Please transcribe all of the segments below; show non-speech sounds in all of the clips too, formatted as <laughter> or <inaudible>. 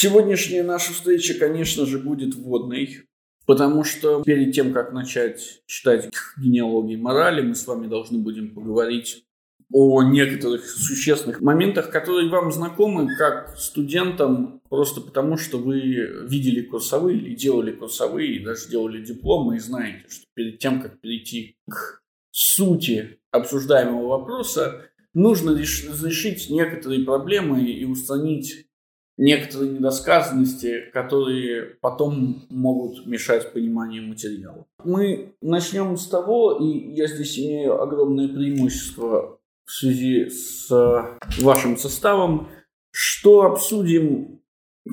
Сегодняшняя наша встреча, конечно же, будет вводной, потому что перед тем, как начать читать генеалогии морали, мы с вами должны будем поговорить о некоторых существенных моментах, которые вам знакомы как студентам, просто потому что вы видели курсовые или делали курсовые, и даже делали дипломы, и знаете, что перед тем, как перейти к сути обсуждаемого вопроса, нужно разрешить некоторые проблемы и устранить некоторые недосказанности, которые потом могут мешать пониманию материала. Мы начнем с того, и я здесь имею огромное преимущество в связи с вашим составом, что обсудим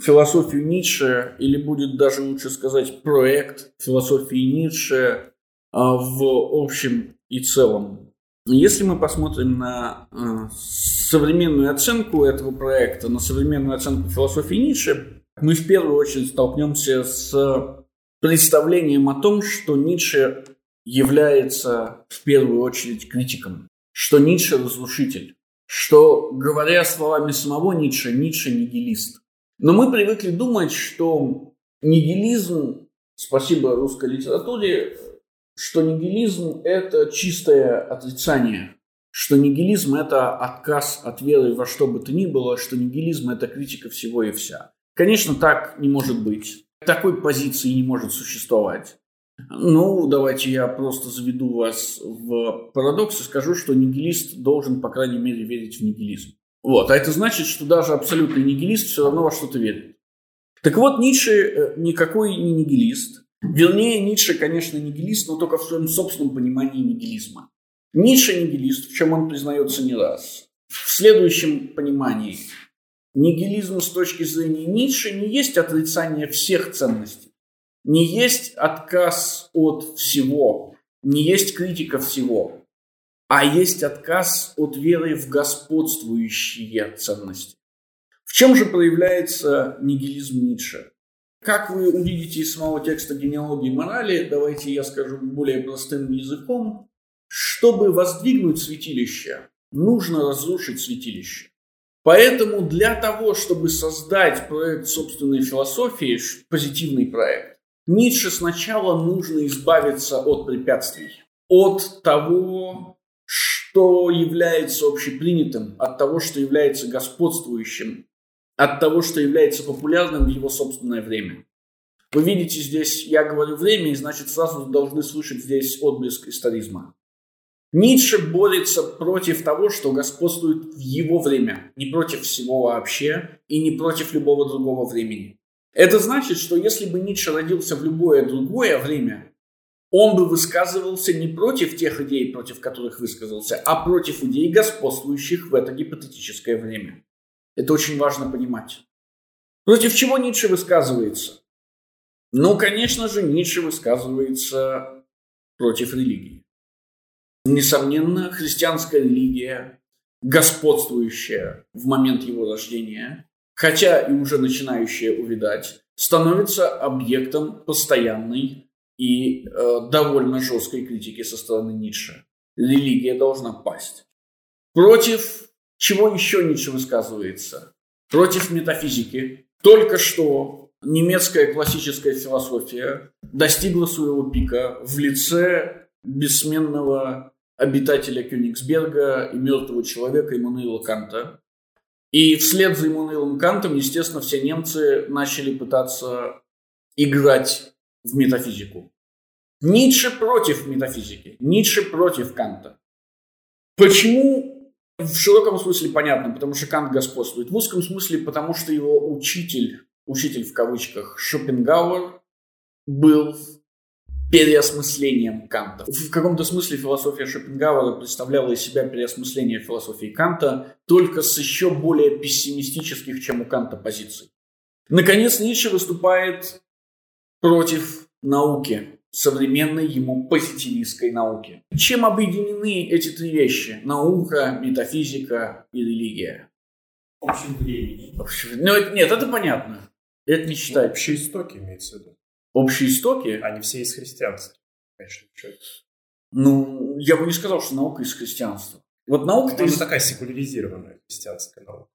философию Ницше, или будет даже лучше сказать проект философии Ницше а, в общем и целом. Если мы посмотрим на э, современную оценку этого проекта, на современную оценку философии Ницше, мы в первую очередь столкнемся с представлением о том, что Ницше является в первую очередь критиком, что Ницше разрушитель, что, говоря словами самого Ницше, Ницше нигилист. Но мы привыкли думать, что нигилизм, спасибо русской литературе, что нигилизм – это чистое отрицание, что нигилизм – это отказ от веры во что бы то ни было, что нигилизм – это критика всего и вся. Конечно, так не может быть. Такой позиции не может существовать. Ну, давайте я просто заведу вас в парадокс и скажу, что нигилист должен, по крайней мере, верить в нигилизм. Вот. А это значит, что даже абсолютный нигилист все равно во что-то верит. Так вот, Ницше э, никакой не нигилист. Вернее, Ницше, конечно, нигилист, но только в своем собственном понимании нигилизма. Ницше нигилист, в чем он признается не раз. В следующем понимании нигилизм с точки зрения Ницше не есть отрицание всех ценностей, не есть отказ от всего, не есть критика всего, а есть отказ от веры в господствующие ценности. В чем же проявляется нигилизм Ницше? Как вы увидите из самого текста генеалогии морали, давайте я скажу более простым языком, чтобы воздвигнуть святилище, нужно разрушить святилище. Поэтому для того, чтобы создать проект собственной философии, позитивный проект, Ницше сначала нужно избавиться от препятствий, от того, что является общепринятым, от того, что является господствующим, от того, что является популярным в его собственное время. Вы видите здесь, я говорю время, и значит сразу должны слышать здесь отблеск историзма. Ницше борется против того, что господствует в его время, не против всего вообще и не против любого другого времени. Это значит, что если бы Ницше родился в любое другое время, он бы высказывался не против тех идей, против которых высказался, а против идей, господствующих в это гипотетическое время. Это очень важно понимать. Против чего Ницше высказывается? Ну, конечно же, Ницше высказывается против религии. Несомненно, христианская религия, господствующая в момент его рождения, хотя и уже начинающая увидать, становится объектом постоянной и э, довольно жесткой критики со стороны Ницше. Религия должна пасть. Против чего еще Ницше высказывается? Против метафизики. Только что немецкая классическая философия достигла своего пика в лице бессменного обитателя Кёнигсберга и мертвого человека Иммануила Канта. И вслед за Иммануилом Кантом, естественно, все немцы начали пытаться играть в метафизику. Ницше против метафизики, Ницше против Канта. Почему в широком смысле понятно, потому что Кант господствует. В узком смысле, потому что его учитель, учитель в кавычках, Шопенгауэр, был переосмыслением Канта. В каком-то смысле философия Шопенгауэра представляла из себя переосмысление философии Канта, только с еще более пессимистических, чем у Канта, позиций. Наконец, Ницше выступает против науки, современной ему позитивистской науки. Чем объединены эти три вещи? Наука, метафизика и религия. Общим времени. Ну, нет, это понятно. Это не считается. Общие истоки имеется в виду. Общие истоки? Они все из христианства. Конечно, Ну, я бы не сказал, что наука из христианства. Вот наука-то ну, из... такая секуляризированная христианская наука.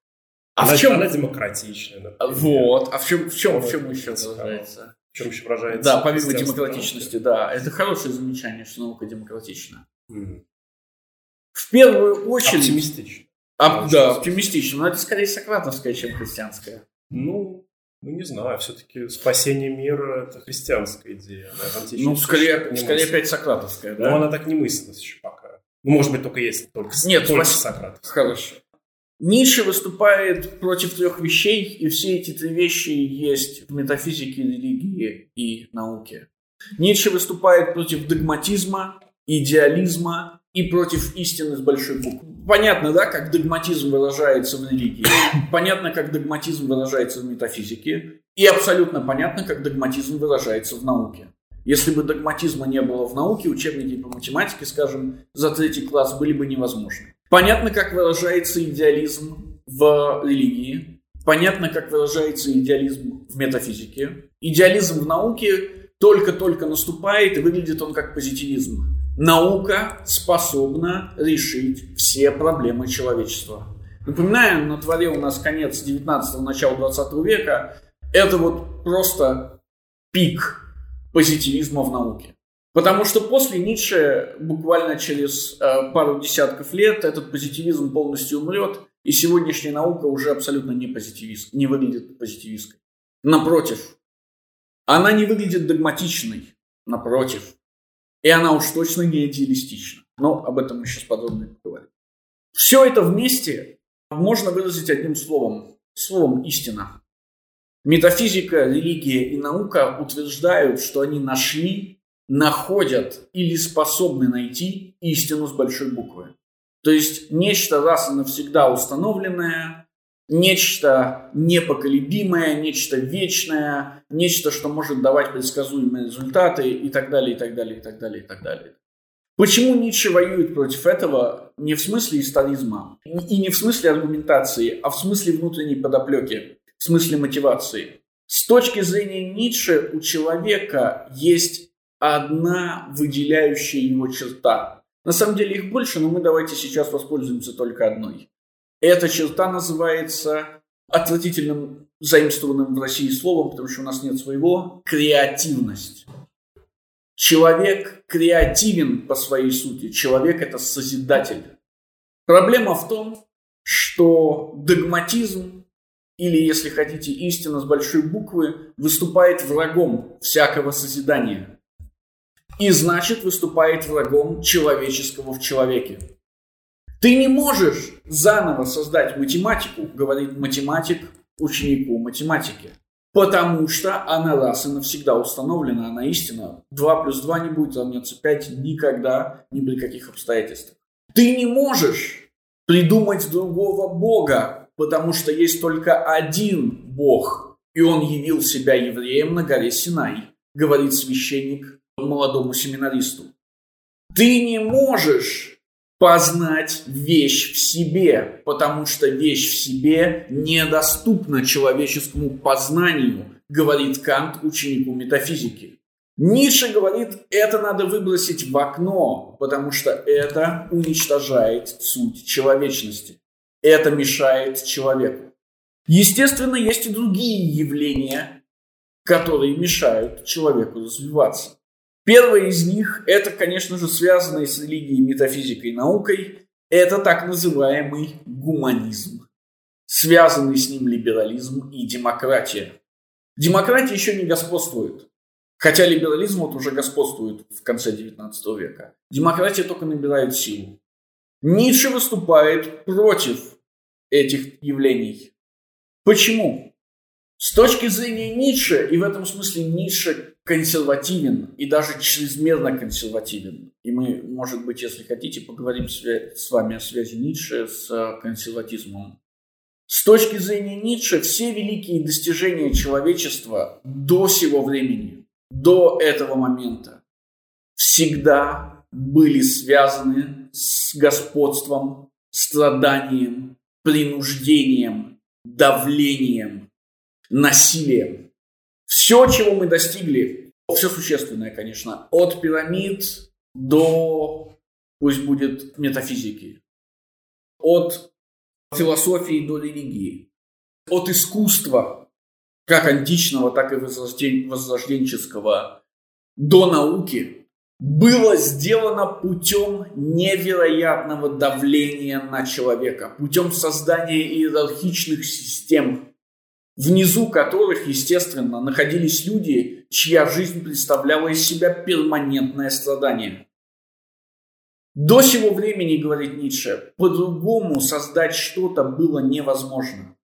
А она, в чем? Она демократичная, например. Вот. А в чем, в чем, в чем еще выражается? Чем еще выражается? Да, помимо демократичности, да. Это хорошее замечание, что наука демократична. В первую очередь... Оптимистично. А, да, оптимистично. Но это скорее сократовская, чем христианская. Ну, ну, не знаю, все-таки спасение мира – это христианская идея. античности Ну, скорее, скорее опять сократовская, Но да? она так не мыслилась еще пока. Ну, может быть, только если только, Нет, только спас- Сократ. Хорошо. Ницше выступает против трех вещей, и все эти три вещи есть в метафизике, религии и науке. Ницше выступает против догматизма, идеализма и против истины с большой буквы. Понятно, да, как догматизм выражается в религии, <coughs> понятно, как догматизм выражается в метафизике, и абсолютно понятно, как догматизм выражается в науке. Если бы догматизма не было в науке, учебники по математике, скажем, за третий класс были бы невозможны. Понятно, как выражается идеализм в религии. Понятно, как выражается идеализм в метафизике. Идеализм в науке только-только наступает, и выглядит он как позитивизм. Наука способна решить все проблемы человечества. Напоминаю, на дворе у нас конец 19-го, начало 20 века. Это вот просто пик позитивизма в науке. Потому что после Ницше буквально через э, пару десятков лет этот позитивизм полностью умрет, и сегодняшняя наука уже абсолютно не позитивист, не выглядит позитивистской. Напротив, она не выглядит догматичной, напротив. И она уж точно не идеалистична. Но об этом мы сейчас подробно поговорим. Все это вместе можно выразить одним словом. Словом «истина». Метафизика, религия и наука утверждают, что они нашли, находят или способны найти истину с большой буквы. То есть нечто раз и навсегда установленное, нечто непоколебимое, нечто вечное, нечто, что может давать предсказуемые результаты и так далее, и так далее, и так далее, и так далее. Почему Ницше воюет против этого не в смысле историзма и не в смысле аргументации, а в смысле внутренней подоплеки, в смысле мотивации? С точки зрения Ницше у человека есть одна выделяющая его черта. На самом деле их больше, но мы давайте сейчас воспользуемся только одной. Эта черта называется отвратительным заимствованным в России словом, потому что у нас нет своего, креативность. Человек креативен по своей сути. Человек – это созидатель. Проблема в том, что догматизм, или, если хотите, истина с большой буквы, выступает врагом всякого созидания. И значит, выступает врагом человеческого в человеке. Ты не можешь заново создать математику, говорит математик ученику математики. Потому что она раз и навсегда установлена, она истина. 2 плюс 2 не будет равняться 5 никогда, ни при каких обстоятельствах. Ты не можешь придумать другого Бога, потому что есть только один Бог, и он явил себя евреем на горе Синай, говорит священник молодому семинаристу. Ты не можешь познать вещь в себе, потому что вещь в себе недоступна человеческому познанию, говорит Кант ученику метафизики. Ницше говорит, это надо выбросить в окно, потому что это уничтожает суть человечности. Это мешает человеку. Естественно, есть и другие явления, которые мешают человеку развиваться. Первое из них, это, конечно же, связанное с религией, метафизикой и наукой, это так называемый гуманизм. Связанный с ним либерализм и демократия. Демократия еще не господствует. Хотя либерализм вот уже господствует в конце 19 века. Демократия только набирает силу. Ницше выступает против этих явлений. Почему? С точки зрения Ницше, и в этом смысле Ницше консервативен и даже чрезмерно консервативен. И мы, может быть, если хотите, поговорим с вами о связи Ницше с консерватизмом. С точки зрения Ницше, все великие достижения человечества до сего времени, до этого момента, всегда были связаны с господством, страданием, принуждением, давлением, насилием. Все, чего мы достигли, все существенное, конечно, от пирамид до, пусть будет, метафизики, от философии до религии. от искусства, как античного, так и возрожден... возрожденческого, до науки, было сделано путем невероятного давления на человека, путем создания иерархичных систем, внизу которых, естественно, находились люди, чья жизнь представляла из себя перманентное страдание. До сего времени, говорит Ницше, по-другому создать что-то было невозможно.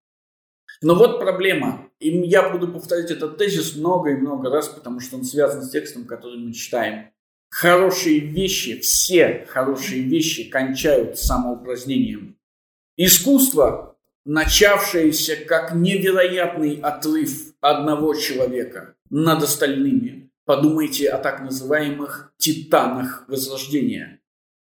Но вот проблема. И я буду повторять этот тезис много и много раз, потому что он связан с текстом, который мы читаем. Хорошие вещи, все хорошие вещи кончают самоупразднением. Искусство, начавшееся как невероятный отрыв одного человека над остальными, подумайте о так называемых титанах Возрождения.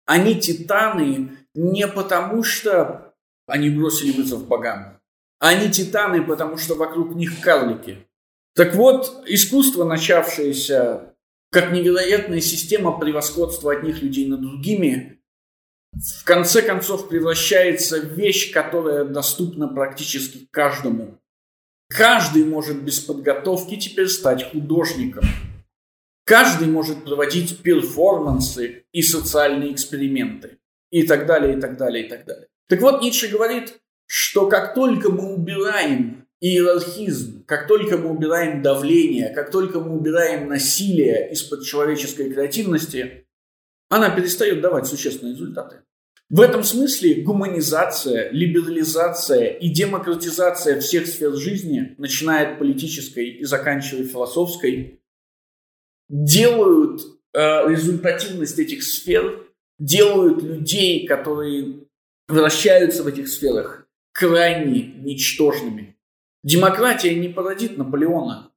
Они титаны не потому, что они бросили вызов богам, они титаны, потому что вокруг них карлики. Так вот, искусство, начавшееся как невероятная система превосходства одних людей над другими, в конце концов превращается в вещь, которая доступна практически каждому. Каждый может без подготовки теперь стать художником. Каждый может проводить перформансы и социальные эксперименты. И так далее, и так далее, и так далее. Так вот, Ницше говорит, что как только мы убираем иерархизм, как только мы убираем давление, как только мы убираем насилие из-под человеческой креативности, она перестает давать существенные результаты. В этом смысле гуманизация, либерализация и демократизация всех сфер жизни, начиная от политической и заканчивая философской, делают э, результативность этих сфер, делают людей, которые вращаются в этих сферах, крайне ничтожными. Демократия не породит Наполеона,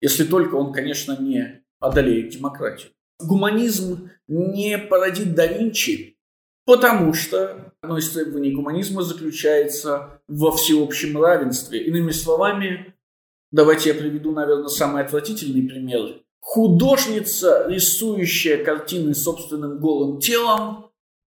если только он, конечно, не одолеет демократию. Гуманизм не породит да Винчи, потому что одно из требований гуманизма заключается во всеобщем равенстве. Иными словами, давайте я приведу, наверное, самый отвратительный пример. Художница, рисующая картины собственным голым телом,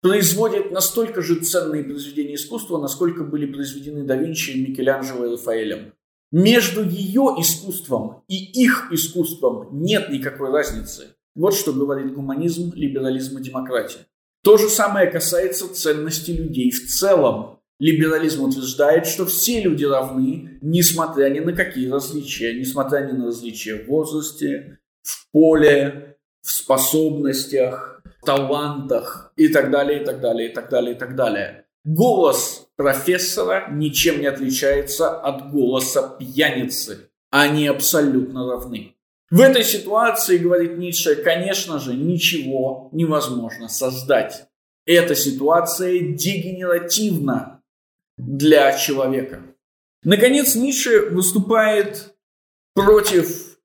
производит настолько же ценные произведения искусства, насколько были произведены да Винчи, Микеланджело и Рафаэлем. Между ее искусством и их искусством нет никакой разницы. Вот что говорит гуманизм, либерализм и демократия. То же самое касается ценности людей в целом. Либерализм утверждает, что все люди равны, несмотря ни на какие различия, несмотря ни на различия в возрасте, в поле, в способностях, талантах и так далее, и так далее, и так далее, и так далее. Голос профессора ничем не отличается от голоса пьяницы. Они абсолютно равны. В этой ситуации, говорит Ницше, конечно же, ничего невозможно создать. Эта ситуация дегенеративна для человека. Наконец, Ницше выступает против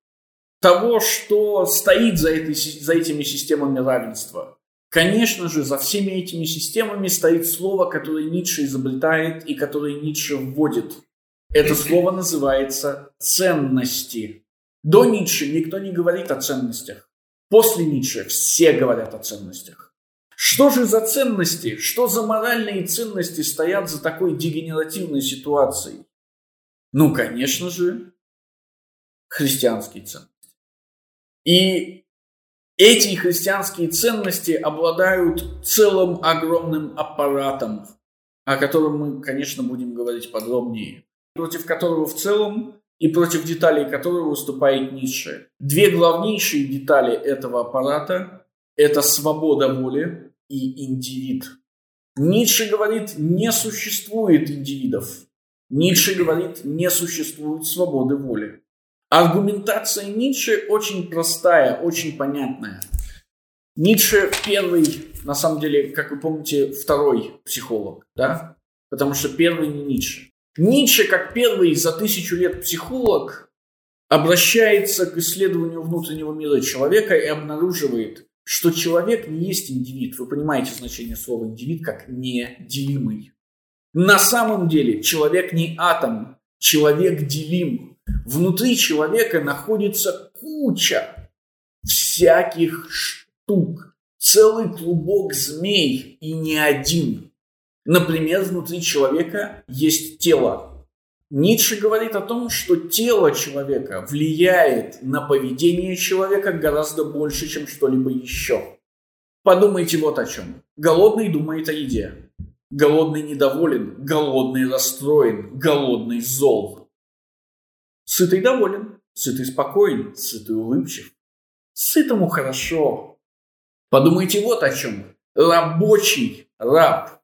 того, что стоит за, этой, за этими системами равенства. Конечно же, за всеми этими системами стоит слово, которое Ницше изобретает и которое Ницше вводит. Это слово называется ценности. До Ницше никто не говорит о ценностях. После Ницше все говорят о ценностях. Что же за ценности, что за моральные ценности стоят за такой дегенеративной ситуацией? Ну, конечно же, христианские ценности. И эти христианские ценности обладают целым огромным аппаратом, о котором мы, конечно, будем говорить подробнее, против которого в целом и против деталей которого выступает Ницше. Две главнейшие детали этого аппарата – это свобода воли и индивид. Ницше говорит, не существует индивидов. Ницше говорит, не существует свободы воли. Аргументация Ницше очень простая, очень понятная. Ницше первый, на самом деле, как вы помните, второй психолог, да? Потому что первый не Ницше. Ницше, как первый за тысячу лет психолог, обращается к исследованию внутреннего мира человека и обнаруживает, что человек не есть индивид. Вы понимаете значение слова индивид как неделимый. На самом деле человек не атом, человек делим. Внутри человека находится куча всяких штук, целый клубок змей и не один. Например, внутри человека есть тело. Ницше говорит о том, что тело человека влияет на поведение человека гораздо больше, чем что-либо еще. Подумайте вот о чем. Голодный думает о еде. Голодный недоволен, голодный расстроен, голодный зол. Сытый доволен, сытый спокоен, сытый улыбчив. Сытому хорошо. Подумайте вот о чем. Рабочий раб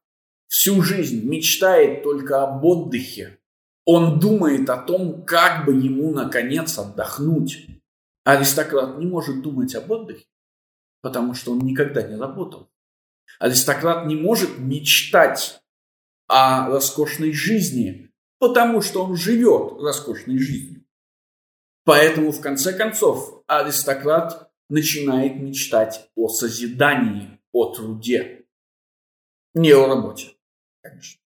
всю жизнь мечтает только об отдыхе. Он думает о том, как бы ему, наконец, отдохнуть. Аристократ не может думать об отдыхе, потому что он никогда не работал. Аристократ не может мечтать о роскошной жизни, потому что он живет роскошной жизнью. Поэтому, в конце концов, аристократ начинает мечтать о созидании, о труде. Не о работе, конечно.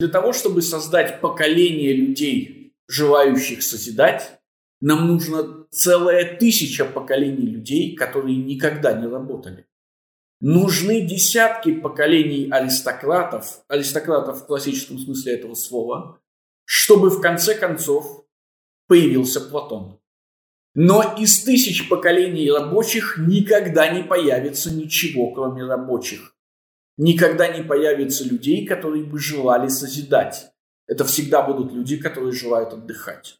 Для того, чтобы создать поколение людей, желающих созидать, нам нужно целая тысяча поколений людей, которые никогда не работали. Нужны десятки поколений аристократов, аристократов в классическом смысле этого слова, чтобы в конце концов появился Платон. Но из тысяч поколений рабочих никогда не появится ничего, кроме рабочих. Никогда не появится людей, которые бы желали созидать. Это всегда будут люди, которые желают отдыхать.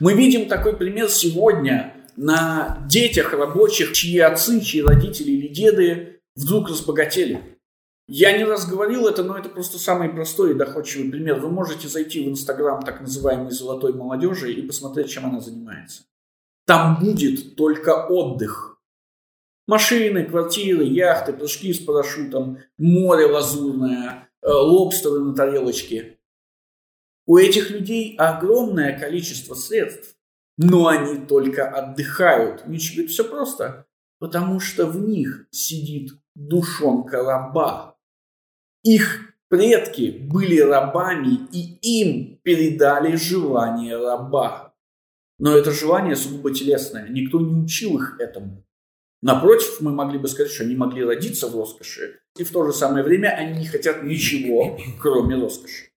Мы видим такой пример сегодня на детях рабочих, чьи отцы, чьи родители или деды вдруг разбогатели. Я не раз говорил это, но это просто самый простой и доходчивый пример. Вы можете зайти в Инстаграм так называемой золотой молодежи и посмотреть, чем она занимается. Там будет только отдых. Машины, квартиры, яхты, прыжки с парашютом, море лазурное, э, лобстеры на тарелочке. У этих людей огромное количество средств, но они только отдыхают. Ницше говорит, все просто, потому что в них сидит душонка раба. Их предки были рабами, и им передали желание раба. Но это желание сугубо телесное, никто не учил их этому. Напротив, мы могли бы сказать, что они могли родиться в роскоши, и в то же самое время они не хотят ничего, кроме роскоши.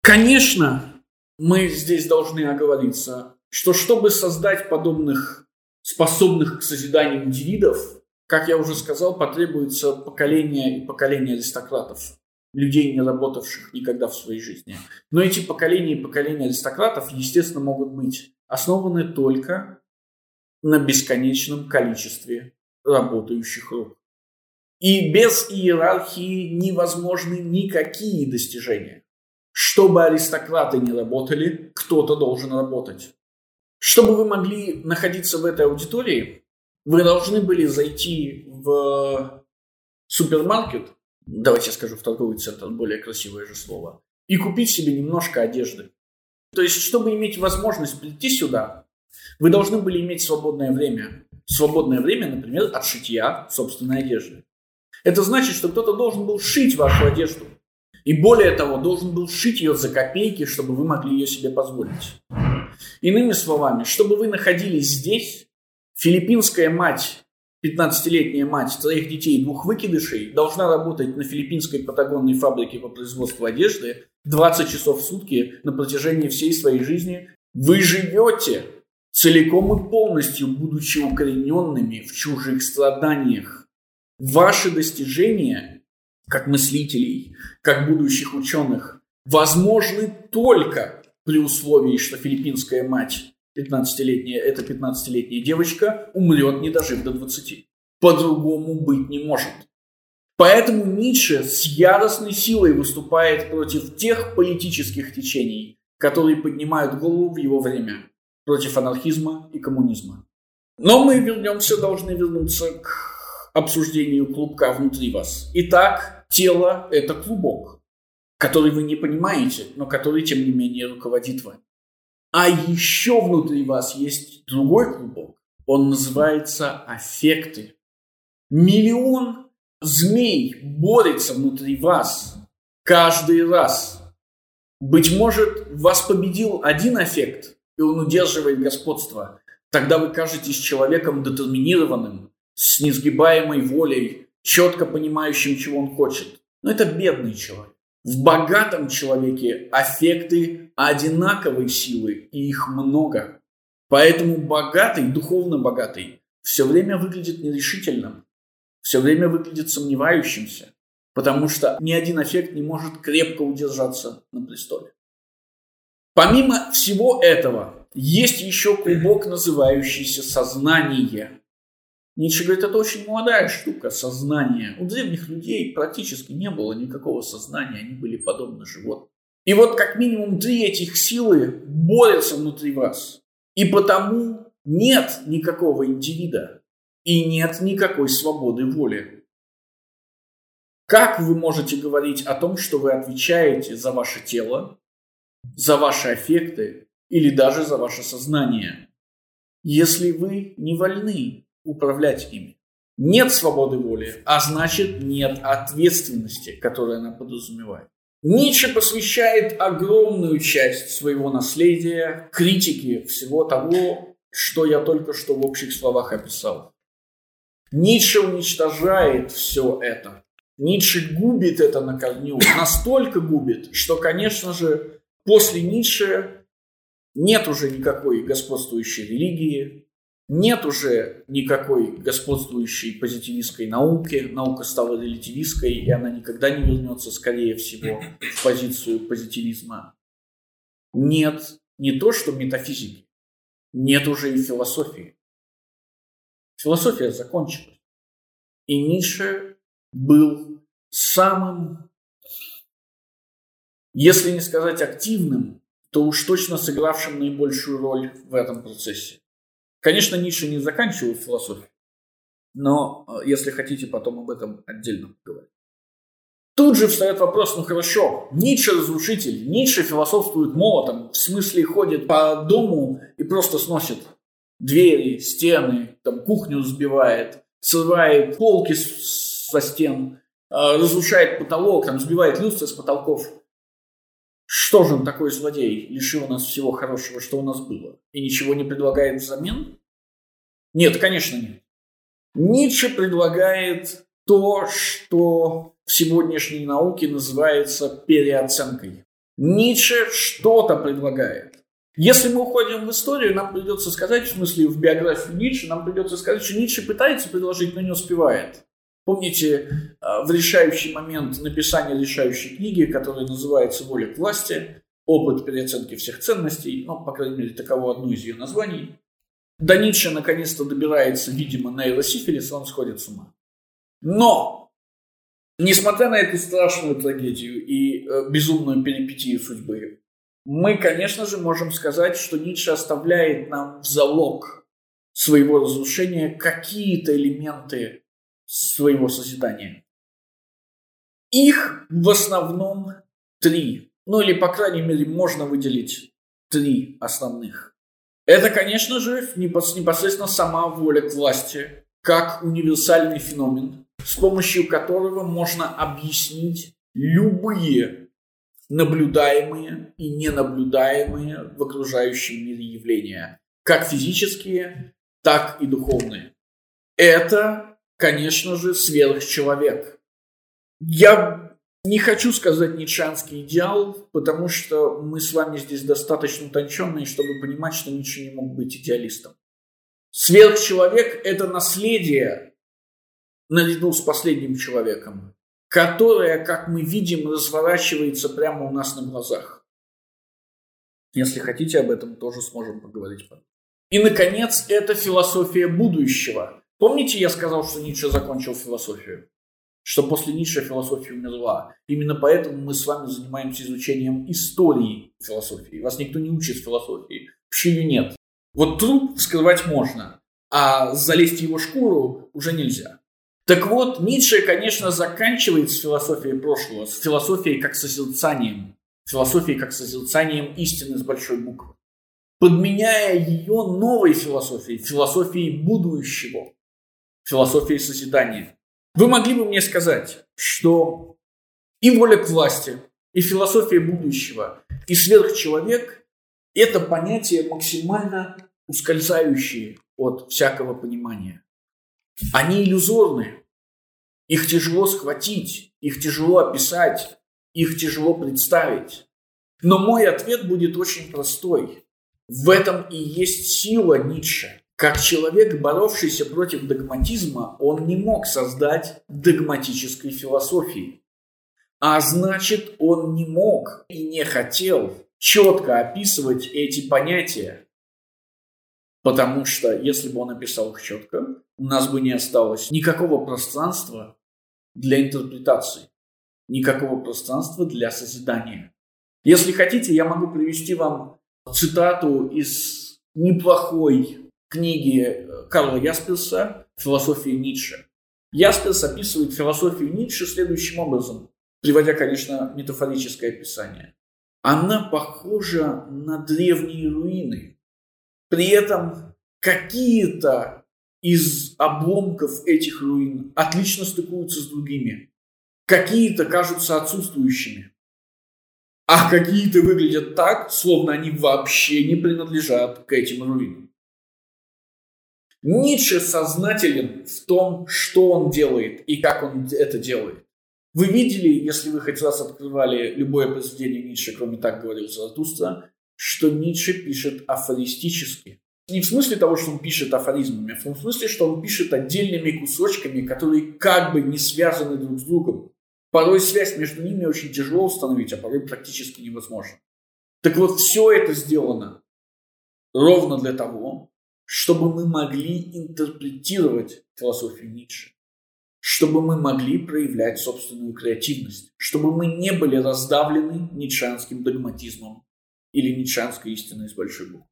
Конечно, мы здесь должны оговориться, что чтобы создать подобных способных к созиданию индивидов, как я уже сказал, потребуется поколение и поколение аристократов, людей, не работавших никогда в своей жизни. Но эти поколения и поколения аристократов, естественно, могут быть основаны только на бесконечном количестве работающих рук. И без иерархии невозможны никакие достижения. Чтобы аристократы не работали, кто-то должен работать. Чтобы вы могли находиться в этой аудитории, вы должны были зайти в супермаркет, давайте я скажу в торговый центр, более красивое же слово, и купить себе немножко одежды. То есть, чтобы иметь возможность прийти сюда, вы должны были иметь свободное время. Свободное время, например, от шитья собственной одежды. Это значит, что кто-то должен был шить вашу одежду. И более того, должен был шить ее за копейки, чтобы вы могли ее себе позволить. Иными словами, чтобы вы находились здесь, филиппинская мать, 15-летняя мать троих детей и двух выкидышей должна работать на филиппинской патагонной фабрике по производству одежды 20 часов в сутки на протяжении всей своей жизни. Вы живете целиком и полностью, будучи укорененными в чужих страданиях. Ваши достижения как мыслителей, как будущих ученых, возможны только при условии, что филиппинская мать, 15-летняя, эта 15-летняя девочка, умрет, не дожив до 20. По-другому быть не может. Поэтому Ницше с яростной силой выступает против тех политических течений, которые поднимают голову в его время, против анархизма и коммунизма. Но мы вернемся, должны вернуться к обсуждению клубка внутри вас. Итак, тело – это клубок, который вы не понимаете, но который, тем не менее, руководит вами. А еще внутри вас есть другой клубок. Он называется аффекты. Миллион змей борется внутри вас каждый раз. Быть может, вас победил один аффект, и он удерживает господство. Тогда вы кажетесь человеком детерминированным, с несгибаемой волей, четко понимающим, чего он хочет. Но это бедный человек. В богатом человеке аффекты одинаковой силы, и их много. Поэтому богатый, духовно богатый, все время выглядит нерешительным, все время выглядит сомневающимся, потому что ни один аффект не может крепко удержаться на престоле. Помимо всего этого, есть еще клубок, называющийся сознание. Ницше говорит, это очень молодая штука, сознание. У древних людей практически не было никакого сознания, они были подобны животным. И вот как минимум три этих силы борются внутри вас. И потому нет никакого индивида и нет никакой свободы воли. Как вы можете говорить о том, что вы отвечаете за ваше тело, за ваши аффекты или даже за ваше сознание, если вы не вольны управлять ими. Нет свободы воли, а значит нет ответственности, которая она подразумевает. Ницше посвящает огромную часть своего наследия критике всего того, что я только что в общих словах описал. Ницше уничтожает все это. Ницше губит это на корню, настолько губит, что, конечно же, после Ницше нет уже никакой господствующей религии, нет уже никакой господствующей позитивистской науки, наука стала релятивистской, и она никогда не вернется, скорее всего, в позицию позитивизма. Нет не то, что метафизики, нет уже и философии. Философия закончилась. И Ницше был самым, если не сказать активным, то уж точно сыгравшим наибольшую роль в этом процессе. Конечно, Ницше не заканчивал философию, но э, если хотите, потом об этом отдельно поговорим. Тут же встает вопрос, ну хорошо, Ницше разрушитель, Ницше философствует молотом, в смысле ходит по дому и просто сносит двери, стены, там кухню сбивает, срывает полки со стен, э, разрушает потолок, там сбивает люстры с потолков. Что же он такой злодей, лишил нас всего хорошего, что у нас было, и ничего не предлагает взамен? Нет, конечно нет. Ницше предлагает то, что в сегодняшней науке называется переоценкой. Ницше что-то предлагает. Если мы уходим в историю, нам придется сказать, в смысле в биографию Ницше, нам придется сказать, что Ницше пытается предложить, но не успевает. Помните а, в решающий момент написания решающей книги, которая называется «Воля к власти», опыт переоценки всех ценностей, ну, по крайней мере, таково одно из ее названий. До Ницше наконец-то добирается, видимо, нейросифилис, он сходит с ума. Но, несмотря на эту страшную трагедию и э, безумную перипетию судьбы, мы, конечно же, можем сказать, что Ницше оставляет нам в залог своего разрушения какие-то элементы своего созидания. Их в основном три. Ну или, по крайней мере, можно выделить три основных. Это, конечно же, непосредственно сама воля к власти, как универсальный феномен, с помощью которого можно объяснить любые наблюдаемые и ненаблюдаемые в окружающем мире явления, как физические, так и духовные. Это конечно же, сверхчеловек. Я не хочу сказать ницшанский идеал, потому что мы с вами здесь достаточно утонченные, чтобы понимать, что Ницше не мог быть идеалистом. Сверхчеловек – это наследие наряду с последним человеком, которое, как мы видим, разворачивается прямо у нас на глазах. Если хотите, об этом тоже сможем поговорить. И, наконец, это философия будущего, Помните, я сказал, что Ницше закончил философию? Что после Ницше философия умерла. Именно поэтому мы с вами занимаемся изучением истории философии. Вас никто не учит философии. Вообще ее нет. Вот труп скрывать можно, а залезть в его шкуру уже нельзя. Так вот, Ницше, конечно, заканчивает с философией прошлого, с философией как созерцанием, философией как созерцанием истины с большой буквы, подменяя ее новой философией, философией будущего, философии созидания. Вы могли бы мне сказать, что и воля к власти, и философия будущего, и сверхчеловек – это понятия максимально ускользающие от всякого понимания. Они иллюзорны, их тяжело схватить, их тяжело описать, их тяжело представить. Но мой ответ будет очень простой. В этом и есть сила Ницше. Как человек, боровшийся против догматизма, он не мог создать догматической философии. А значит, он не мог и не хотел четко описывать эти понятия. Потому что если бы он описал их четко, у нас бы не осталось никакого пространства для интерпретации, никакого пространства для созидания. Если хотите, я могу привести вам цитату из неплохой книги Карла Ясперса «Философия Ницше». Ясперс описывает философию Ницше следующим образом, приводя, конечно, метафорическое описание. Она похожа на древние руины. При этом какие-то из обломков этих руин отлично стыкуются с другими. Какие-то кажутся отсутствующими. А какие-то выглядят так, словно они вообще не принадлежат к этим руинам. Ницше сознателен в том, что он делает и как он это делает. Вы видели, если вы хоть раз открывали любое произведение Ницше, кроме «Так говорил Заратустра», что Ницше пишет афористически. Не в смысле того, что он пишет афоризмами, а в том смысле, что он пишет отдельными кусочками, которые как бы не связаны друг с другом. Порой связь между ними очень тяжело установить, а порой практически невозможно. Так вот, все это сделано ровно для того, чтобы мы могли интерпретировать философию Ницше, чтобы мы могли проявлять собственную креативность, чтобы мы не были раздавлены ницшанским догматизмом или ницшанской истиной с большой буквы.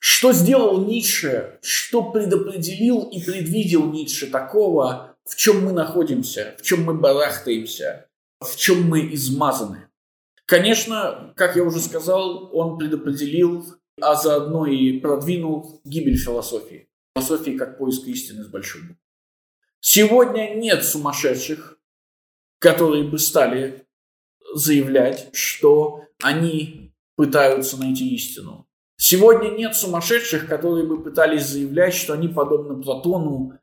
Что сделал Ницше, что предопределил и предвидел Ницше такого, в чем мы находимся, в чем мы барахтаемся, в чем мы измазаны. Конечно, как я уже сказал, он предопределил, а заодно и продвинул гибель философии. Философии как поиск истины с большой буквы. Сегодня нет сумасшедших, которые бы стали заявлять, что они пытаются найти истину. Сегодня нет сумасшедших, которые бы пытались заявлять, что они подобны Платону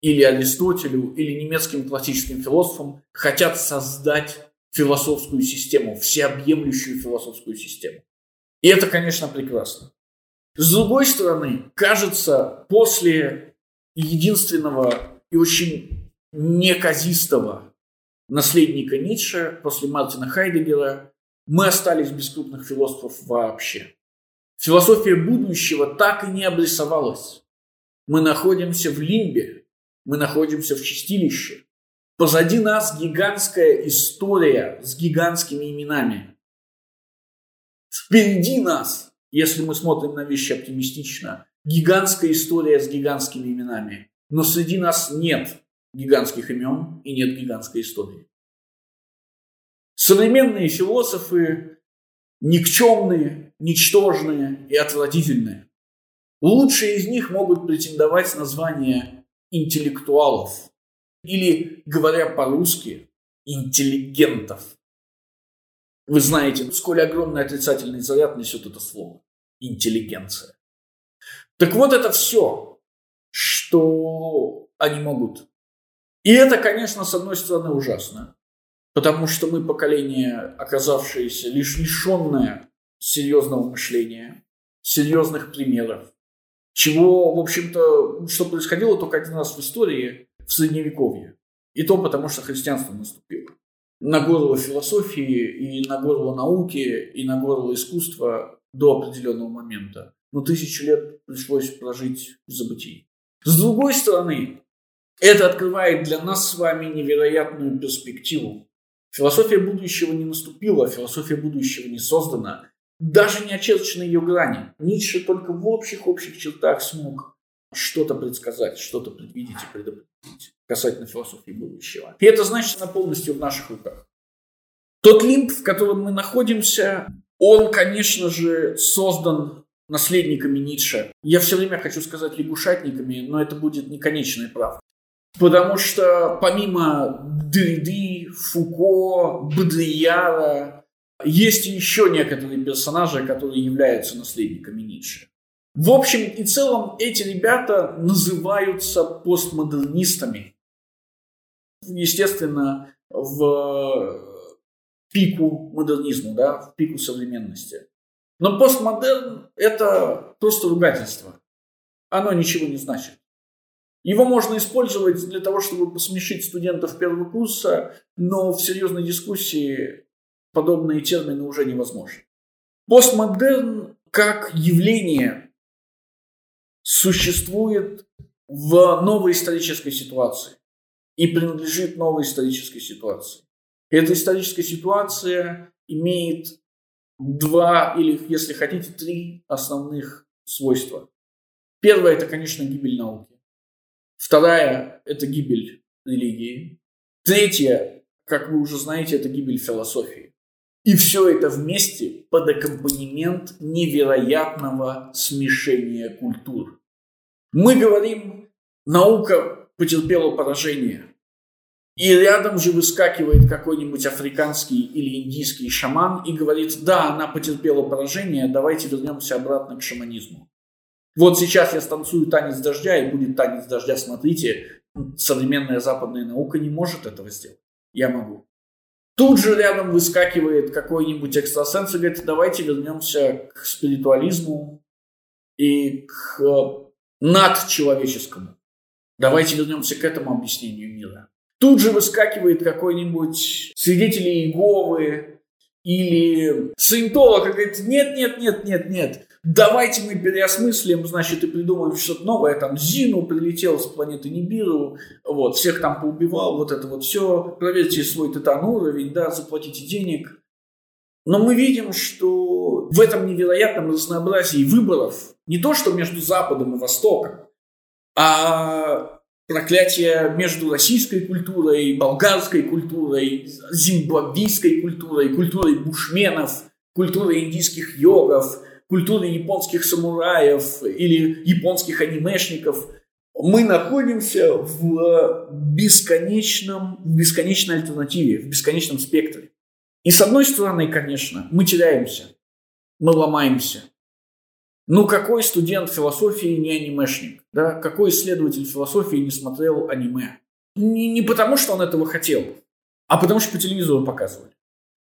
или Аристотелю, или немецким классическим философам, хотят создать философскую систему, всеобъемлющую философскую систему. И это, конечно, прекрасно. С другой стороны, кажется, после единственного и очень неказистого наследника Ницше, после Мартина Хайдегера, мы остались без крупных философов вообще. Философия будущего так и не обрисовалась. Мы находимся в лимбе, мы находимся в чистилище. Позади нас гигантская история с гигантскими именами. Впереди нас, если мы смотрим на вещи оптимистично, гигантская история с гигантскими именами. Но среди нас нет гигантских имен и нет гигантской истории. Современные философы никчемные, ничтожные и отвратительные. Лучшие из них могут претендовать на звание интеллектуалов или, говоря по-русски, интеллигентов. Вы знаете, сколь огромный отрицательный заряд несет это слово – интеллигенция. Так вот это все, что они могут. И это, конечно, с одной стороны ужасно, потому что мы поколение, оказавшееся лишь лишенное серьезного мышления, серьезных примеров, чего, в общем-то, что происходило только один раз в истории в Средневековье. И то потому, что христианство наступило. На горло философии, и на горло науки, и на горло искусства до определенного момента. Но тысячу лет пришлось прожить в забытии. С другой стороны, это открывает для нас с вами невероятную перспективу. Философия будущего не наступила, философия будущего не создана, даже не очерчены ее грани. Ницше только в общих-общих чертах смог что-то предсказать, что-то предвидеть и предопределить касательно философии будущего. И это значит, она полностью в наших руках. Тот лимб, в котором мы находимся, он, конечно же, создан наследниками Ницше. Я все время хочу сказать лягушатниками, но это будет не конечная правда. Потому что помимо Дриды, Фуко, Бодрияра, есть еще некоторые персонажи, которые являются наследниками Ницше. В общем и целом эти ребята называются постмодернистами. Естественно, в пику модернизму, да, в пику современности. Но постмодерн – это просто ругательство. Оно ничего не значит. Его можно использовать для того, чтобы посмешить студентов первого курса, но в серьезной дискуссии подобные термины уже невозможны. Постмодерн как явление существует в новой исторической ситуации и принадлежит новой исторической ситуации. Эта историческая ситуация имеет два или, если хотите, три основных свойства. Первое – это, конечно, гибель науки. Вторая – это гибель религии. Третья, как вы уже знаете, это гибель философии. И все это вместе под аккомпанемент невероятного смешения культур. Мы говорим, наука потерпела поражение. И рядом же выскакивает какой-нибудь африканский или индийский шаман и говорит, да, она потерпела поражение, давайте вернемся обратно к шаманизму. Вот сейчас я станцую танец дождя, и будет танец дождя, смотрите, современная западная наука не может этого сделать. Я могу. Тут же рядом выскакивает какой-нибудь экстрасенс и говорит, давайте вернемся к спиритуализму и к э, надчеловеческому. Давайте вернемся к этому объяснению мира. Тут же выскакивает какой-нибудь свидетель Иеговы или саентолог и говорит, нет, нет, нет, нет, нет, давайте мы переосмыслим, значит, и придумаем что-то новое, там, Зину прилетел с планеты Нибиру, вот, всех там поубивал, вот это вот все, проверьте свой титан уровень, да, заплатите денег. Но мы видим, что в этом невероятном разнообразии выборов, не то что между Западом и Востоком, а проклятие между российской культурой, болгарской культурой, зимбабвийской культурой, культурой бушменов, культурой индийских йогов, культуры японских самураев или японских анимешников, мы находимся в бесконечном, в бесконечной альтернативе, в бесконечном спектре. И с одной стороны, конечно, мы теряемся, мы ломаемся. Ну, какой студент философии не анимешник? Да? Какой исследователь философии не смотрел аниме? Не, не потому, что он этого хотел, а потому, что по телевизору показывали.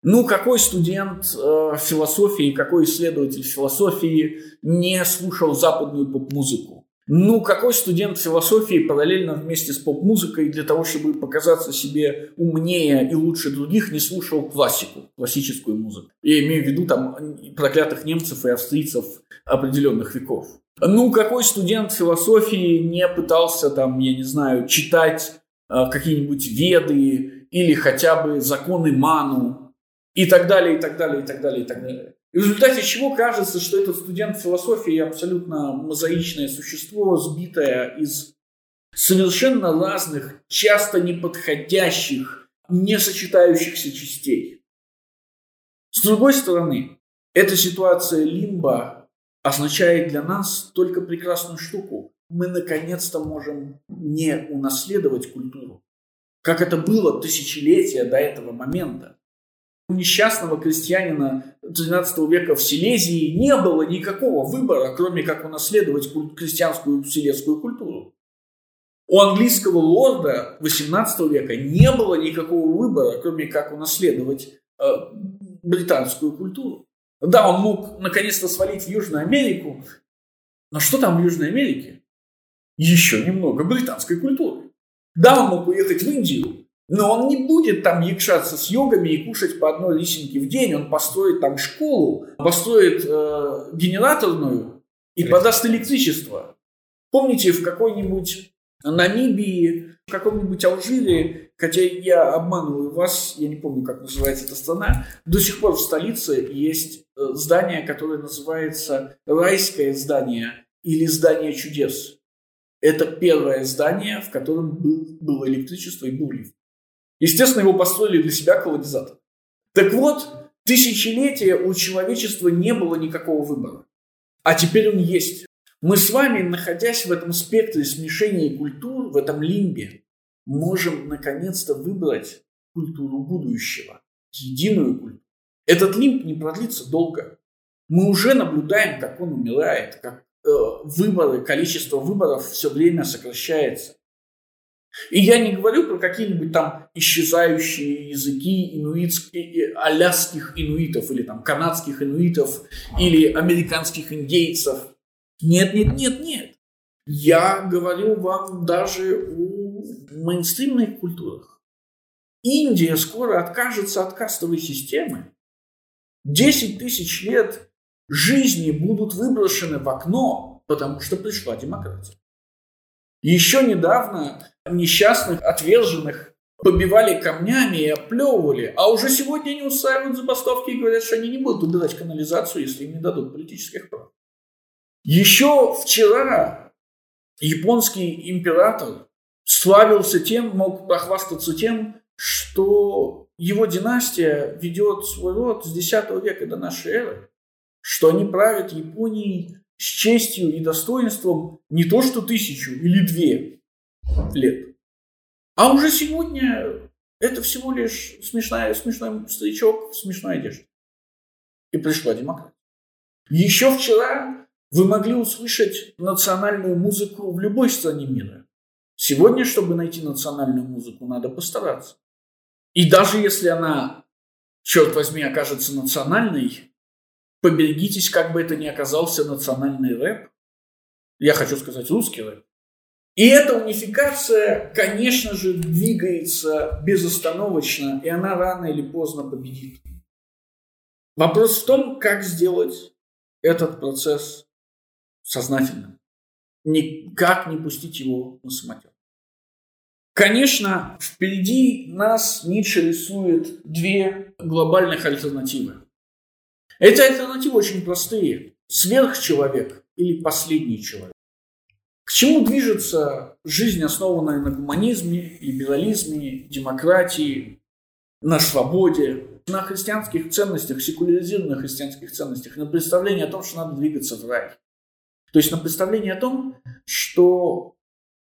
Ну, какой студент э, философии, какой исследователь философии не слушал западную поп-музыку? Ну, какой студент философии параллельно вместе с поп-музыкой для того, чтобы показаться себе умнее и лучше других, не слушал классику, классическую музыку? Я имею в виду там проклятых немцев и австрийцев определенных веков. Ну, какой студент философии не пытался там, я не знаю, читать э, какие-нибудь веды или хотя бы законы Ману, и так далее, и так далее, и так далее, и так далее. И в результате чего кажется, что этот студент философии абсолютно мозаичное существо, сбитое из совершенно разных, часто неподходящих, не сочетающихся частей. С другой стороны, эта ситуация лимба означает для нас только прекрасную штуку. Мы наконец-то можем не унаследовать культуру, как это было тысячелетия до этого момента. У несчастного крестьянина XIII века в Силезии не было никакого выбора, кроме как унаследовать крестьянскую селезскую культуру. У английского лорда XVIII века не было никакого выбора, кроме как унаследовать э, британскую культуру. Да, он мог наконец-то свалить в Южную Америку, но что там в Южной Америке? Еще немного британской культуры. Да, он мог уехать в Индию, но он не будет там якшаться с йогами и кушать по одной лисинке в день. Он построит там школу, построит э, генераторную и подаст электричество. Помните, в какой-нибудь Намибии, в каком-нибудь Алжире, хотя я обманываю вас, я не помню, как называется эта страна, до сих пор в столице есть э, здание, которое называется Райское здание или Здание чудес. Это первое здание, в котором был, было электричество и был лифт. Естественно, его построили для себя колонизатор. Так вот, тысячелетия у человечества не было никакого выбора. А теперь он есть. Мы с вами, находясь в этом спектре смешения культур, в этом лимбе, можем наконец-то выбрать культуру будущего, единую культуру. Этот лимб не продлится долго. Мы уже наблюдаем, как он умирает, как э, выборы, количество выборов все время сокращается. И я не говорю про какие-нибудь там исчезающие языки инуитских, аляских инуитов, или там канадских инуитов, или американских индейцев. Нет, нет, нет, нет. Я говорю вам даже о мейнстримных культурах. Индия скоро откажется от кастовой системы. Десять тысяч лет жизни будут выброшены в окно, потому что пришла демократия. Еще недавно несчастных, отверженных побивали камнями и оплевывали, а уже сегодня они устраивают забастовки и говорят, что они не будут убирать канализацию, если им не дадут политических прав. Еще вчера японский император славился тем, мог похвастаться тем, что его династия ведет свой род с X века до нашей эры, что они правят Японией с честью и достоинством не то что тысячу или две лет, а уже сегодня это всего лишь смешная, смешной старичок в смешной одежде. И пришла демократия. Еще вчера вы могли услышать национальную музыку в любой стране мира. Сегодня, чтобы найти национальную музыку, надо постараться. И даже если она, черт возьми, окажется национальной, поберегитесь, как бы это ни оказался национальный рэп. Я хочу сказать русский рэп. И эта унификация, конечно же, двигается безостановочно, и она рано или поздно победит. Вопрос в том, как сделать этот процесс сознательным. Никак не пустить его на самотек. Конечно, впереди нас Ницше рисует две глобальных альтернативы. Эти альтернативы очень простые. Сверхчеловек или последний человек. К чему движется жизнь, основанная на гуманизме, либерализме, демократии, на свободе, на христианских ценностях, секуляризированных христианских ценностях, на представлении о том, что надо двигаться в рай. То есть на представление о том, что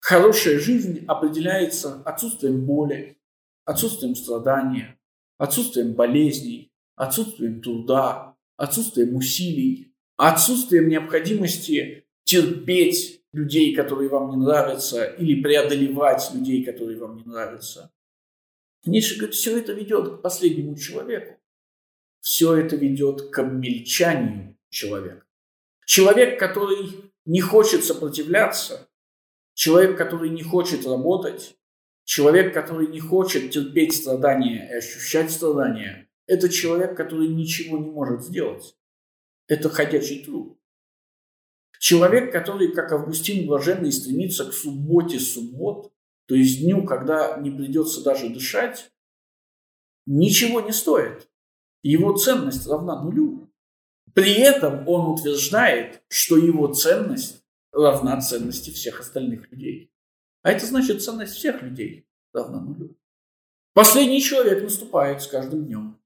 хорошая жизнь определяется отсутствием боли, отсутствием страдания, отсутствием болезней, отсутствием труда, отсутствием усилий, отсутствием необходимости терпеть людей, которые вам не нравятся, или преодолевать людей, которые вам не нравятся. Ницше говорит, все это ведет к последнему человеку. Все это ведет к обмельчанию человека. Человек, который не хочет сопротивляться, человек, который не хочет работать, человек, который не хочет терпеть страдания и ощущать страдания, это человек, который ничего не может сделать. Это ходячий труд. Человек, который, как Августин Блаженный, стремится к субботе суббот, то есть дню, когда не придется даже дышать, ничего не стоит. Его ценность равна нулю. При этом он утверждает, что его ценность равна ценности всех остальных людей. А это значит, ценность всех людей равна нулю. Последний человек наступает с каждым днем.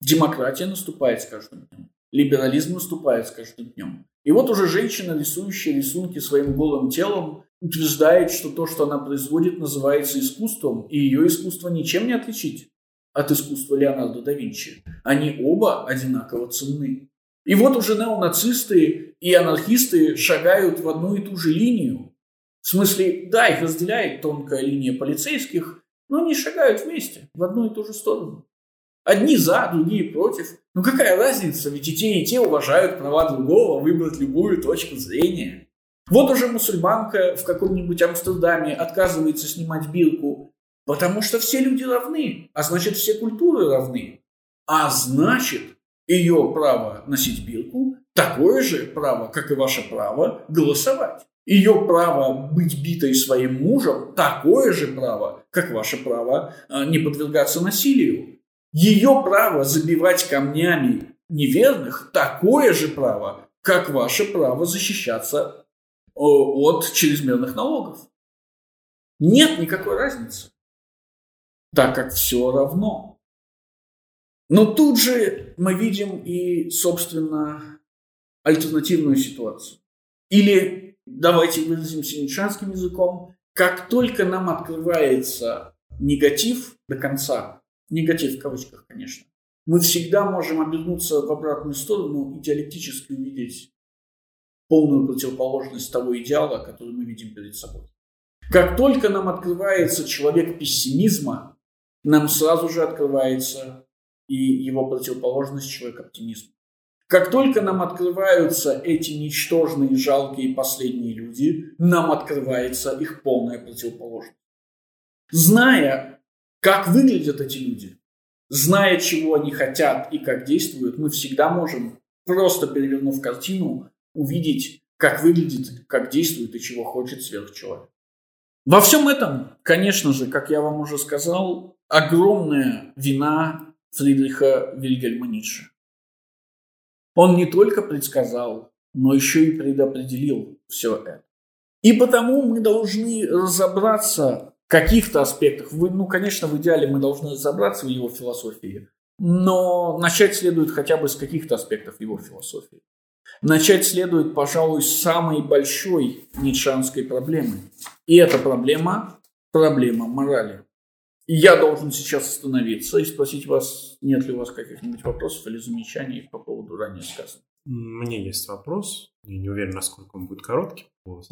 Демократия наступает с каждым днем. Либерализм наступает с каждым днем. И вот уже женщина, рисующая рисунки своим голым телом, утверждает, что то, что она производит, называется искусством, и ее искусство ничем не отличить от искусства Леонардо да Винчи. Они оба одинаково ценны. И вот уже неонацисты и анархисты шагают в одну и ту же линию. В смысле, да, их разделяет тонкая линия полицейских, но они шагают вместе, в одну и ту же сторону. Одни за, другие против. Ну какая разница, ведь и те, и те уважают права другого выбрать любую точку зрения. Вот уже мусульманка в каком-нибудь Амстердаме отказывается снимать бирку, потому что все люди равны, а значит все культуры равны. А значит, ее право носить бирку такое же право, как и ваше право голосовать. Ее право быть битой своим мужем такое же право, как ваше право а, не подвергаться насилию. Ее право забивать камнями неверных такое же право, как ваше право защищаться от чрезмерных налогов. Нет никакой разницы, так как все равно. Но тут же мы видим и, собственно, альтернативную ситуацию. Или, давайте выразимся нишанским языком, как только нам открывается негатив до конца, негатив в кавычках, конечно, мы всегда можем обернуться в обратную сторону и диалектически увидеть полную противоположность того идеала, который мы видим перед собой. Как только нам открывается человек пессимизма, нам сразу же открывается и его противоположность человек оптимизма. Как только нам открываются эти ничтожные, жалкие последние люди, нам открывается их полная противоположность. Зная, как выглядят эти люди, зная, чего они хотят и как действуют, мы всегда можем, просто перевернув картину, увидеть, как выглядит, как действует и чего хочет сверхчеловек. Во всем этом, конечно же, как я вам уже сказал, огромная вина Фридриха Вильгельма Ницше. Он не только предсказал, но еще и предопределил все это. И потому мы должны разобраться каких-то аспектах. Вы, ну, конечно, в идеале мы должны разобраться в его философии, но начать следует хотя бы с каких-то аспектов его философии. Начать следует, пожалуй, с самой большой ницшанской проблемы. И эта проблема – проблема морали. И я должен сейчас остановиться и спросить вас, нет ли у вас каких-нибудь вопросов или замечаний по поводу ранее сказанного. Мне есть вопрос. Я не уверен, насколько он будет короткий по,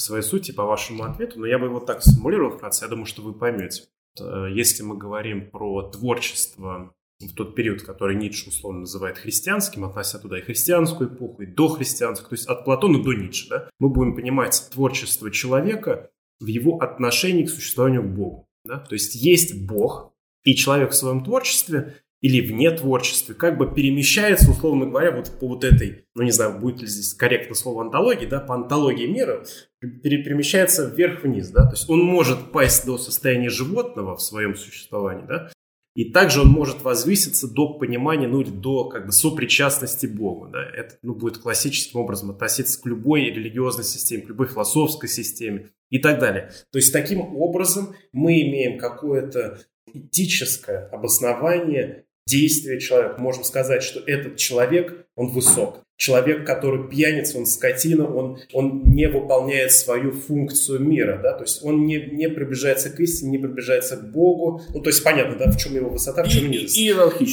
своей сути, по вашему ответу, но я бы его так сформулировал вкратце, я думаю, что вы поймете. Э, если мы говорим про творчество в тот период, который Ницше условно называет христианским, относя туда и христианскую эпоху, и дохристианскую, то есть от Платона до Ницше, да, мы будем понимать творчество человека в его отношении к существованию к Богу. Да? То есть есть Бог, и человек в своем творчестве или вне творчестве как бы перемещается, условно говоря, вот по вот этой, ну не знаю, будет ли здесь корректно слово антологии, да, по антологии мира, перемещается вверх-вниз, да, то есть он может пасть до состояния животного в своем существовании, да, и также он может возвыситься до понимания, ну или до как бы сопричастности Богу. Да? Это ну, будет классическим образом относиться к любой религиозной системе, к любой философской системе и так далее. То есть таким образом мы имеем какое-то этическое обоснование действия человека. Можем сказать, что этот человек, он высок. Человек, который пьяница, он скотина, он, он не выполняет свою функцию мира, да, то есть он не, не приближается к истине, не приближается к Богу. Ну, то есть понятно, да, в чем его высота, в чем низость.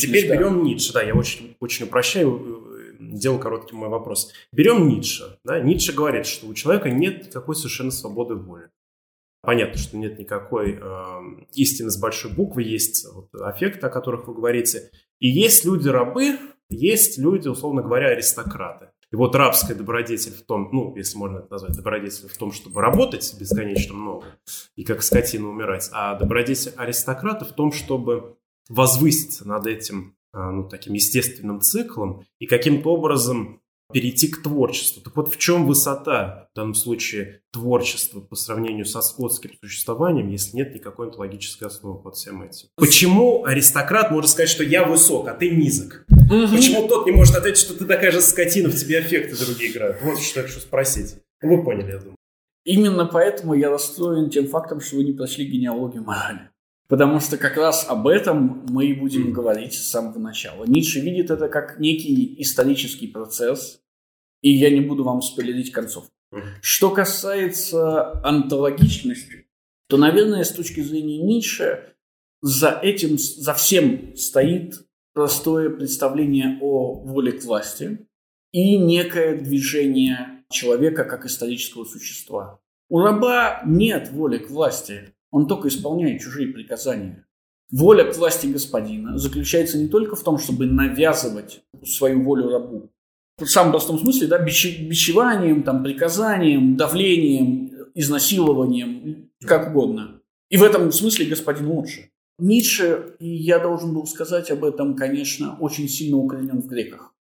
Теперь да. берем Ницше, да, я очень, очень упрощаю, э, делал короткий мой вопрос. Берем Ницше, да, Ницше говорит, что у человека нет никакой совершенно свободы воли. Понятно, что нет никакой э, истины с большой буквы, есть вот, аффекты, о которых вы говорите. И есть люди-рабы, есть люди, условно говоря, аристократы. И вот рабская добродетель в том, ну, если можно это назвать добродетель в том, чтобы работать бесконечно много и как скотина умирать, а добродетель аристократа в том, чтобы возвыситься над этим, э, ну, таким естественным циклом и каким-то образом перейти к творчеству. Так вот, в чем высота, в данном случае, творчества по сравнению со скотским существованием, если нет никакой онтологической основы под всем этим? Почему аристократ может сказать, что я высок, а ты низок? Угу. Почему тот не может ответить, что ты такая же скотина, в тебе аффекты другие играют? Вот что я хочу спросить. Вы поняли, я думаю. Именно поэтому я расстроен тем фактом, что вы не прошли генеалогию морали. Потому что как раз об этом мы и будем говорить с самого начала. Ницше видит это как некий исторический процесс, и я не буду вам спойлерить концовку. Что касается антологичности, то, наверное, с точки зрения Ницше, за этим, за всем стоит простое представление о воле к власти и некое движение человека как исторического существа. У раба нет воли к власти. Он только исполняет чужие приказания. Воля к власти господина заключается не только в том, чтобы навязывать свою волю рабу, в самом простом смысле, да, бичеванием, там, приказанием, давлением, изнасилованием, как угодно. И в этом смысле господин лучше. Ницше, и я должен был сказать об этом, конечно, очень сильно укоренен в греках.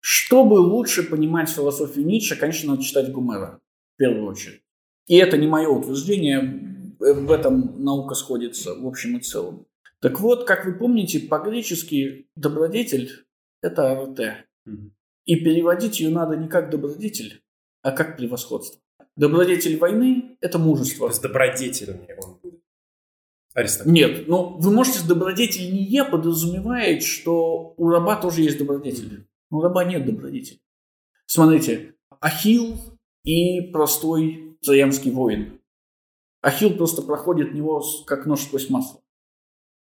Чтобы лучше понимать философию Ницше, конечно, надо читать Гумера, в первую очередь. И это не мое утверждение, в этом наука сходится в общем и целом. Так вот, как вы помните, по-гречески добродетель – это арте. И переводить ее надо не как добродетель, а как превосходство. Добродетель войны – это мужество. То есть добродетельный он будет. Нет, но вы можете с добродетель не я подразумевает, что у раба тоже есть добродетель. У раба нет добродетели. Смотрите, Ахилл и простой троянский воин. Ахилл просто проходит него как нож сквозь масло.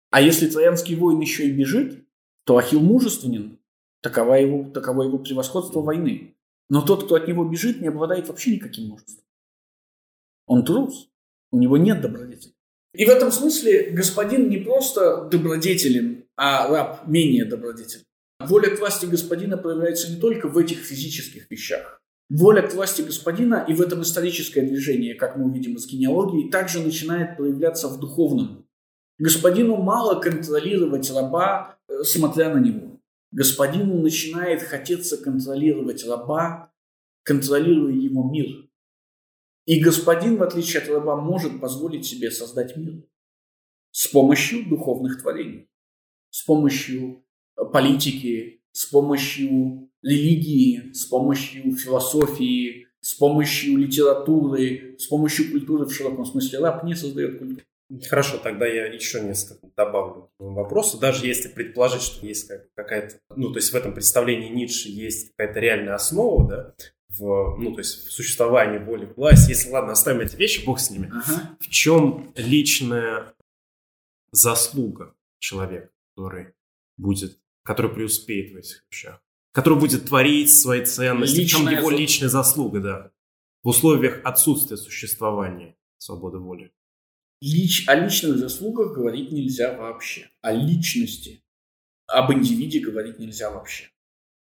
А если троянский воин еще и бежит, то Ахилл мужественен. Таково его, таково его превосходство войны. Но тот, кто от него бежит, не обладает вообще никаким мужеством. Он трус. У него нет добродетели. И в этом смысле господин не просто добродетелен, а раб менее добродетелен. Воля к власти господина проявляется не только в этих физических вещах. Воля к власти господина и в этом историческое движение, как мы увидим из генеалогии, также начинает проявляться в духовном. Господину мало контролировать раба, э, смотря на него. Господину начинает хотеться контролировать раба, контролируя его мир. И господин, в отличие от раба, может позволить себе создать мир с помощью духовных творений, с помощью э, политики, с помощью религии, с помощью философии, с помощью литературы, с помощью культуры в широком смысле. Раб не создает культуру. Хорошо, тогда я еще несколько добавлю вопросу. Даже если предположить, что есть какая-то, ну, то есть в этом представлении Ницше есть какая-то реальная основа, да, в, ну, то есть в существовании воли власти. Если, ладно, оставим эти вещи, бог с ними. Ага. В чем личная заслуга человека, который будет, который преуспеет в этих вещах? Который будет творить свои ценности? Личная в чем его личная заслуга, да? В условиях отсутствия существования свободы воли. Лич, о личных заслугах говорить нельзя вообще. О личности, об индивиде говорить нельзя вообще.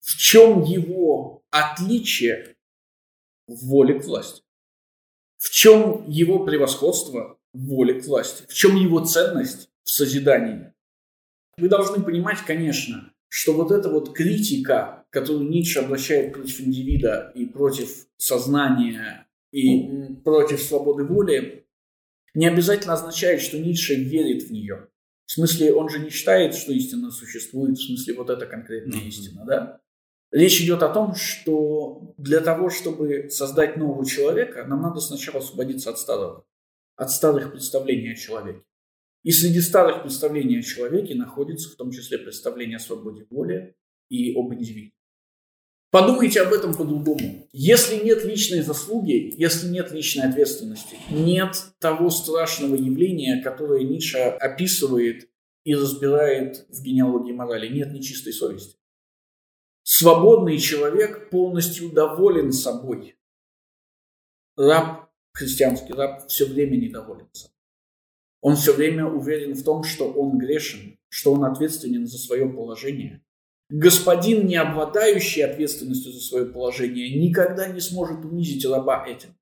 В чем его отличие в воле к власти? В чем его превосходство в воле к власти? В чем его ценность в созидании? Вы должны понимать, конечно, что вот эта вот критика, которую Ницше обращает против индивида и против сознания и против свободы воли, не обязательно означает, что Ницше верит в нее. В смысле, он же не считает, что истина существует, в смысле, вот эта конкретная mm-hmm. истина, да? Речь идет о том, что для того, чтобы создать нового человека, нам надо сначала освободиться от старого, от старых представлений о человеке. И среди старых представлений о человеке находится в том числе представление о свободе воли и об индивиде. Подумайте об этом по-другому. Если нет личной заслуги, если нет личной ответственности, нет того страшного явления, которое Ницше описывает и разбирает в генеалогии морали, нет нечистой совести. Свободный человек полностью доволен собой. Раб, христианский раб, все время недоволен собой. Он все время уверен в том, что он грешен, что он ответственен за свое положение. Господин, не обладающий ответственностью за свое положение, никогда не сможет унизить раба этим.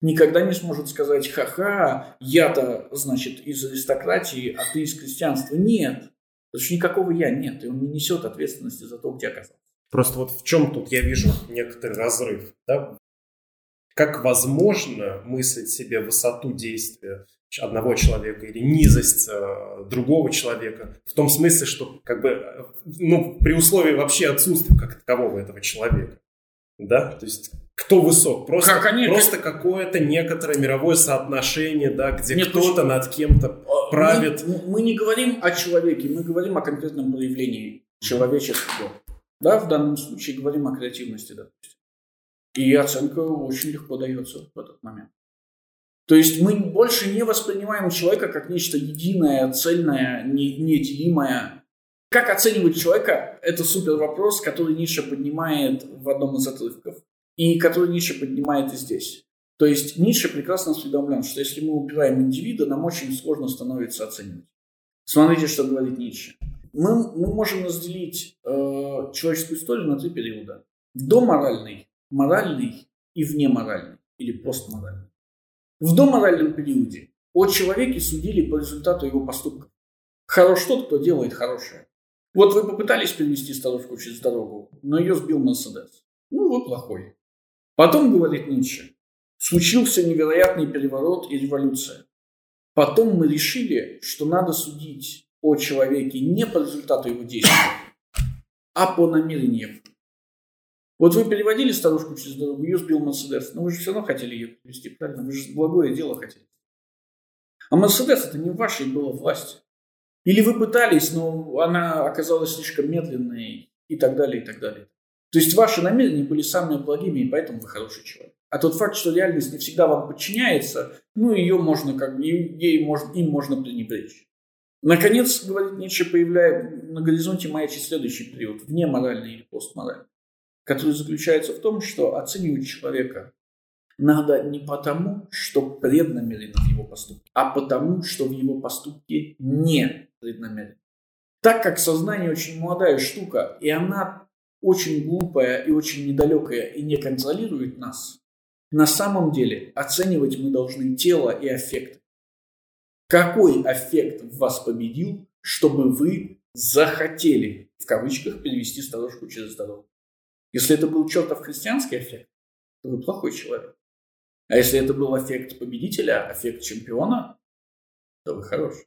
Никогда не сможет сказать, ха-ха, я-то, значит, из аристократии, а ты из крестьянства. Нет. Потому что никакого я нет, и он не несет ответственности за то, где оказался. Просто вот в чем тут я вижу некоторый разрыв. Да? Как возможно мыслить себе высоту действия одного человека или низость э, другого человека в том смысле, что как бы э, ну при условии вообще отсутствия как такового этого человека, да, то есть кто высок, просто как они, просто как... какое-то некоторое мировое соотношение, да, где Нет, кто-то над кем-то правит. Мы, мы не говорим о человеке, мы говорим о конкретном проявлении человеческого. Да, в данном случае говорим о креативности, допустим. И оценка очень легко дается в этот момент. То есть мы больше не воспринимаем человека как нечто единое, цельное, не, неделимое. Как оценивать человека – это супер вопрос, который Ниша поднимает в одном из отрывков. И который Ниша поднимает и здесь. То есть Ницше прекрасно осведомлен, что если мы убираем индивида, нам очень сложно становится оценивать. Смотрите, что говорит Ницше. Мы, мы можем разделить э, человеческую историю на три периода. Доморальный, моральный и внеморальный или постморальный. В доморальном периоде о человеке судили по результату его поступков. Хорош тот, кто делает хорошее. Вот вы попытались перевести старушку через дорогу, но ее сбил Мерседес. Ну, вы плохой. Потом, говорит Ницше, Случился невероятный переворот и революция. Потом мы решили, что надо судить о человеке не по результату его действий, а по намерениям. Вот вы переводили старушку через дорогу, ее сбил Мерседес, но вы же все равно хотели ее перевести, правильно? Вы же благое дело хотели. А Мерседес это не в вашей было власти. Или вы пытались, но она оказалась слишком медленной и так далее, и так далее. То есть ваши намерения были самыми благими, и поэтому вы хороший человек. А тот факт, что реальность не всегда вам подчиняется, ну, ее можно как ей можно, им можно пренебречь. Наконец, говорит Ницше, появляется на горизонте маячит следующий период, вне моральный или постморальный, который заключается в том, что оценивать человека надо не потому, что преднамеренно в его поступке, а потому, что в его поступке не преднамеренно. Так как сознание очень молодая штука, и она очень глупая и очень недалекая и не контролирует нас, на самом деле оценивать мы должны тело и аффект. Какой аффект в вас победил, чтобы вы захотели, в кавычках, перевести старушку через дорогу? Если это был чертов христианский аффект, то вы плохой человек. А если это был эффект победителя, эффект чемпиона, то вы хороший.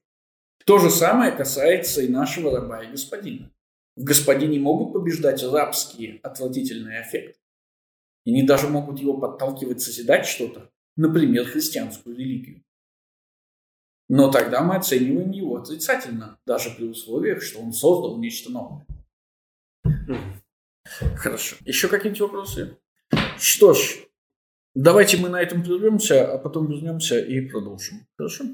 То же самое касается и нашего раба и господина. В господине могут побеждать рабские отвратительные эффекты. И они даже могут его подталкивать созидать что-то, например, христианскую религию. Но тогда мы оцениваем его отрицательно, даже при условиях, что он создал нечто новое. Хорошо. Еще какие-нибудь вопросы? Что ж, Давайте мы на этом прервемся, а потом вернемся и продолжим. Хорошо?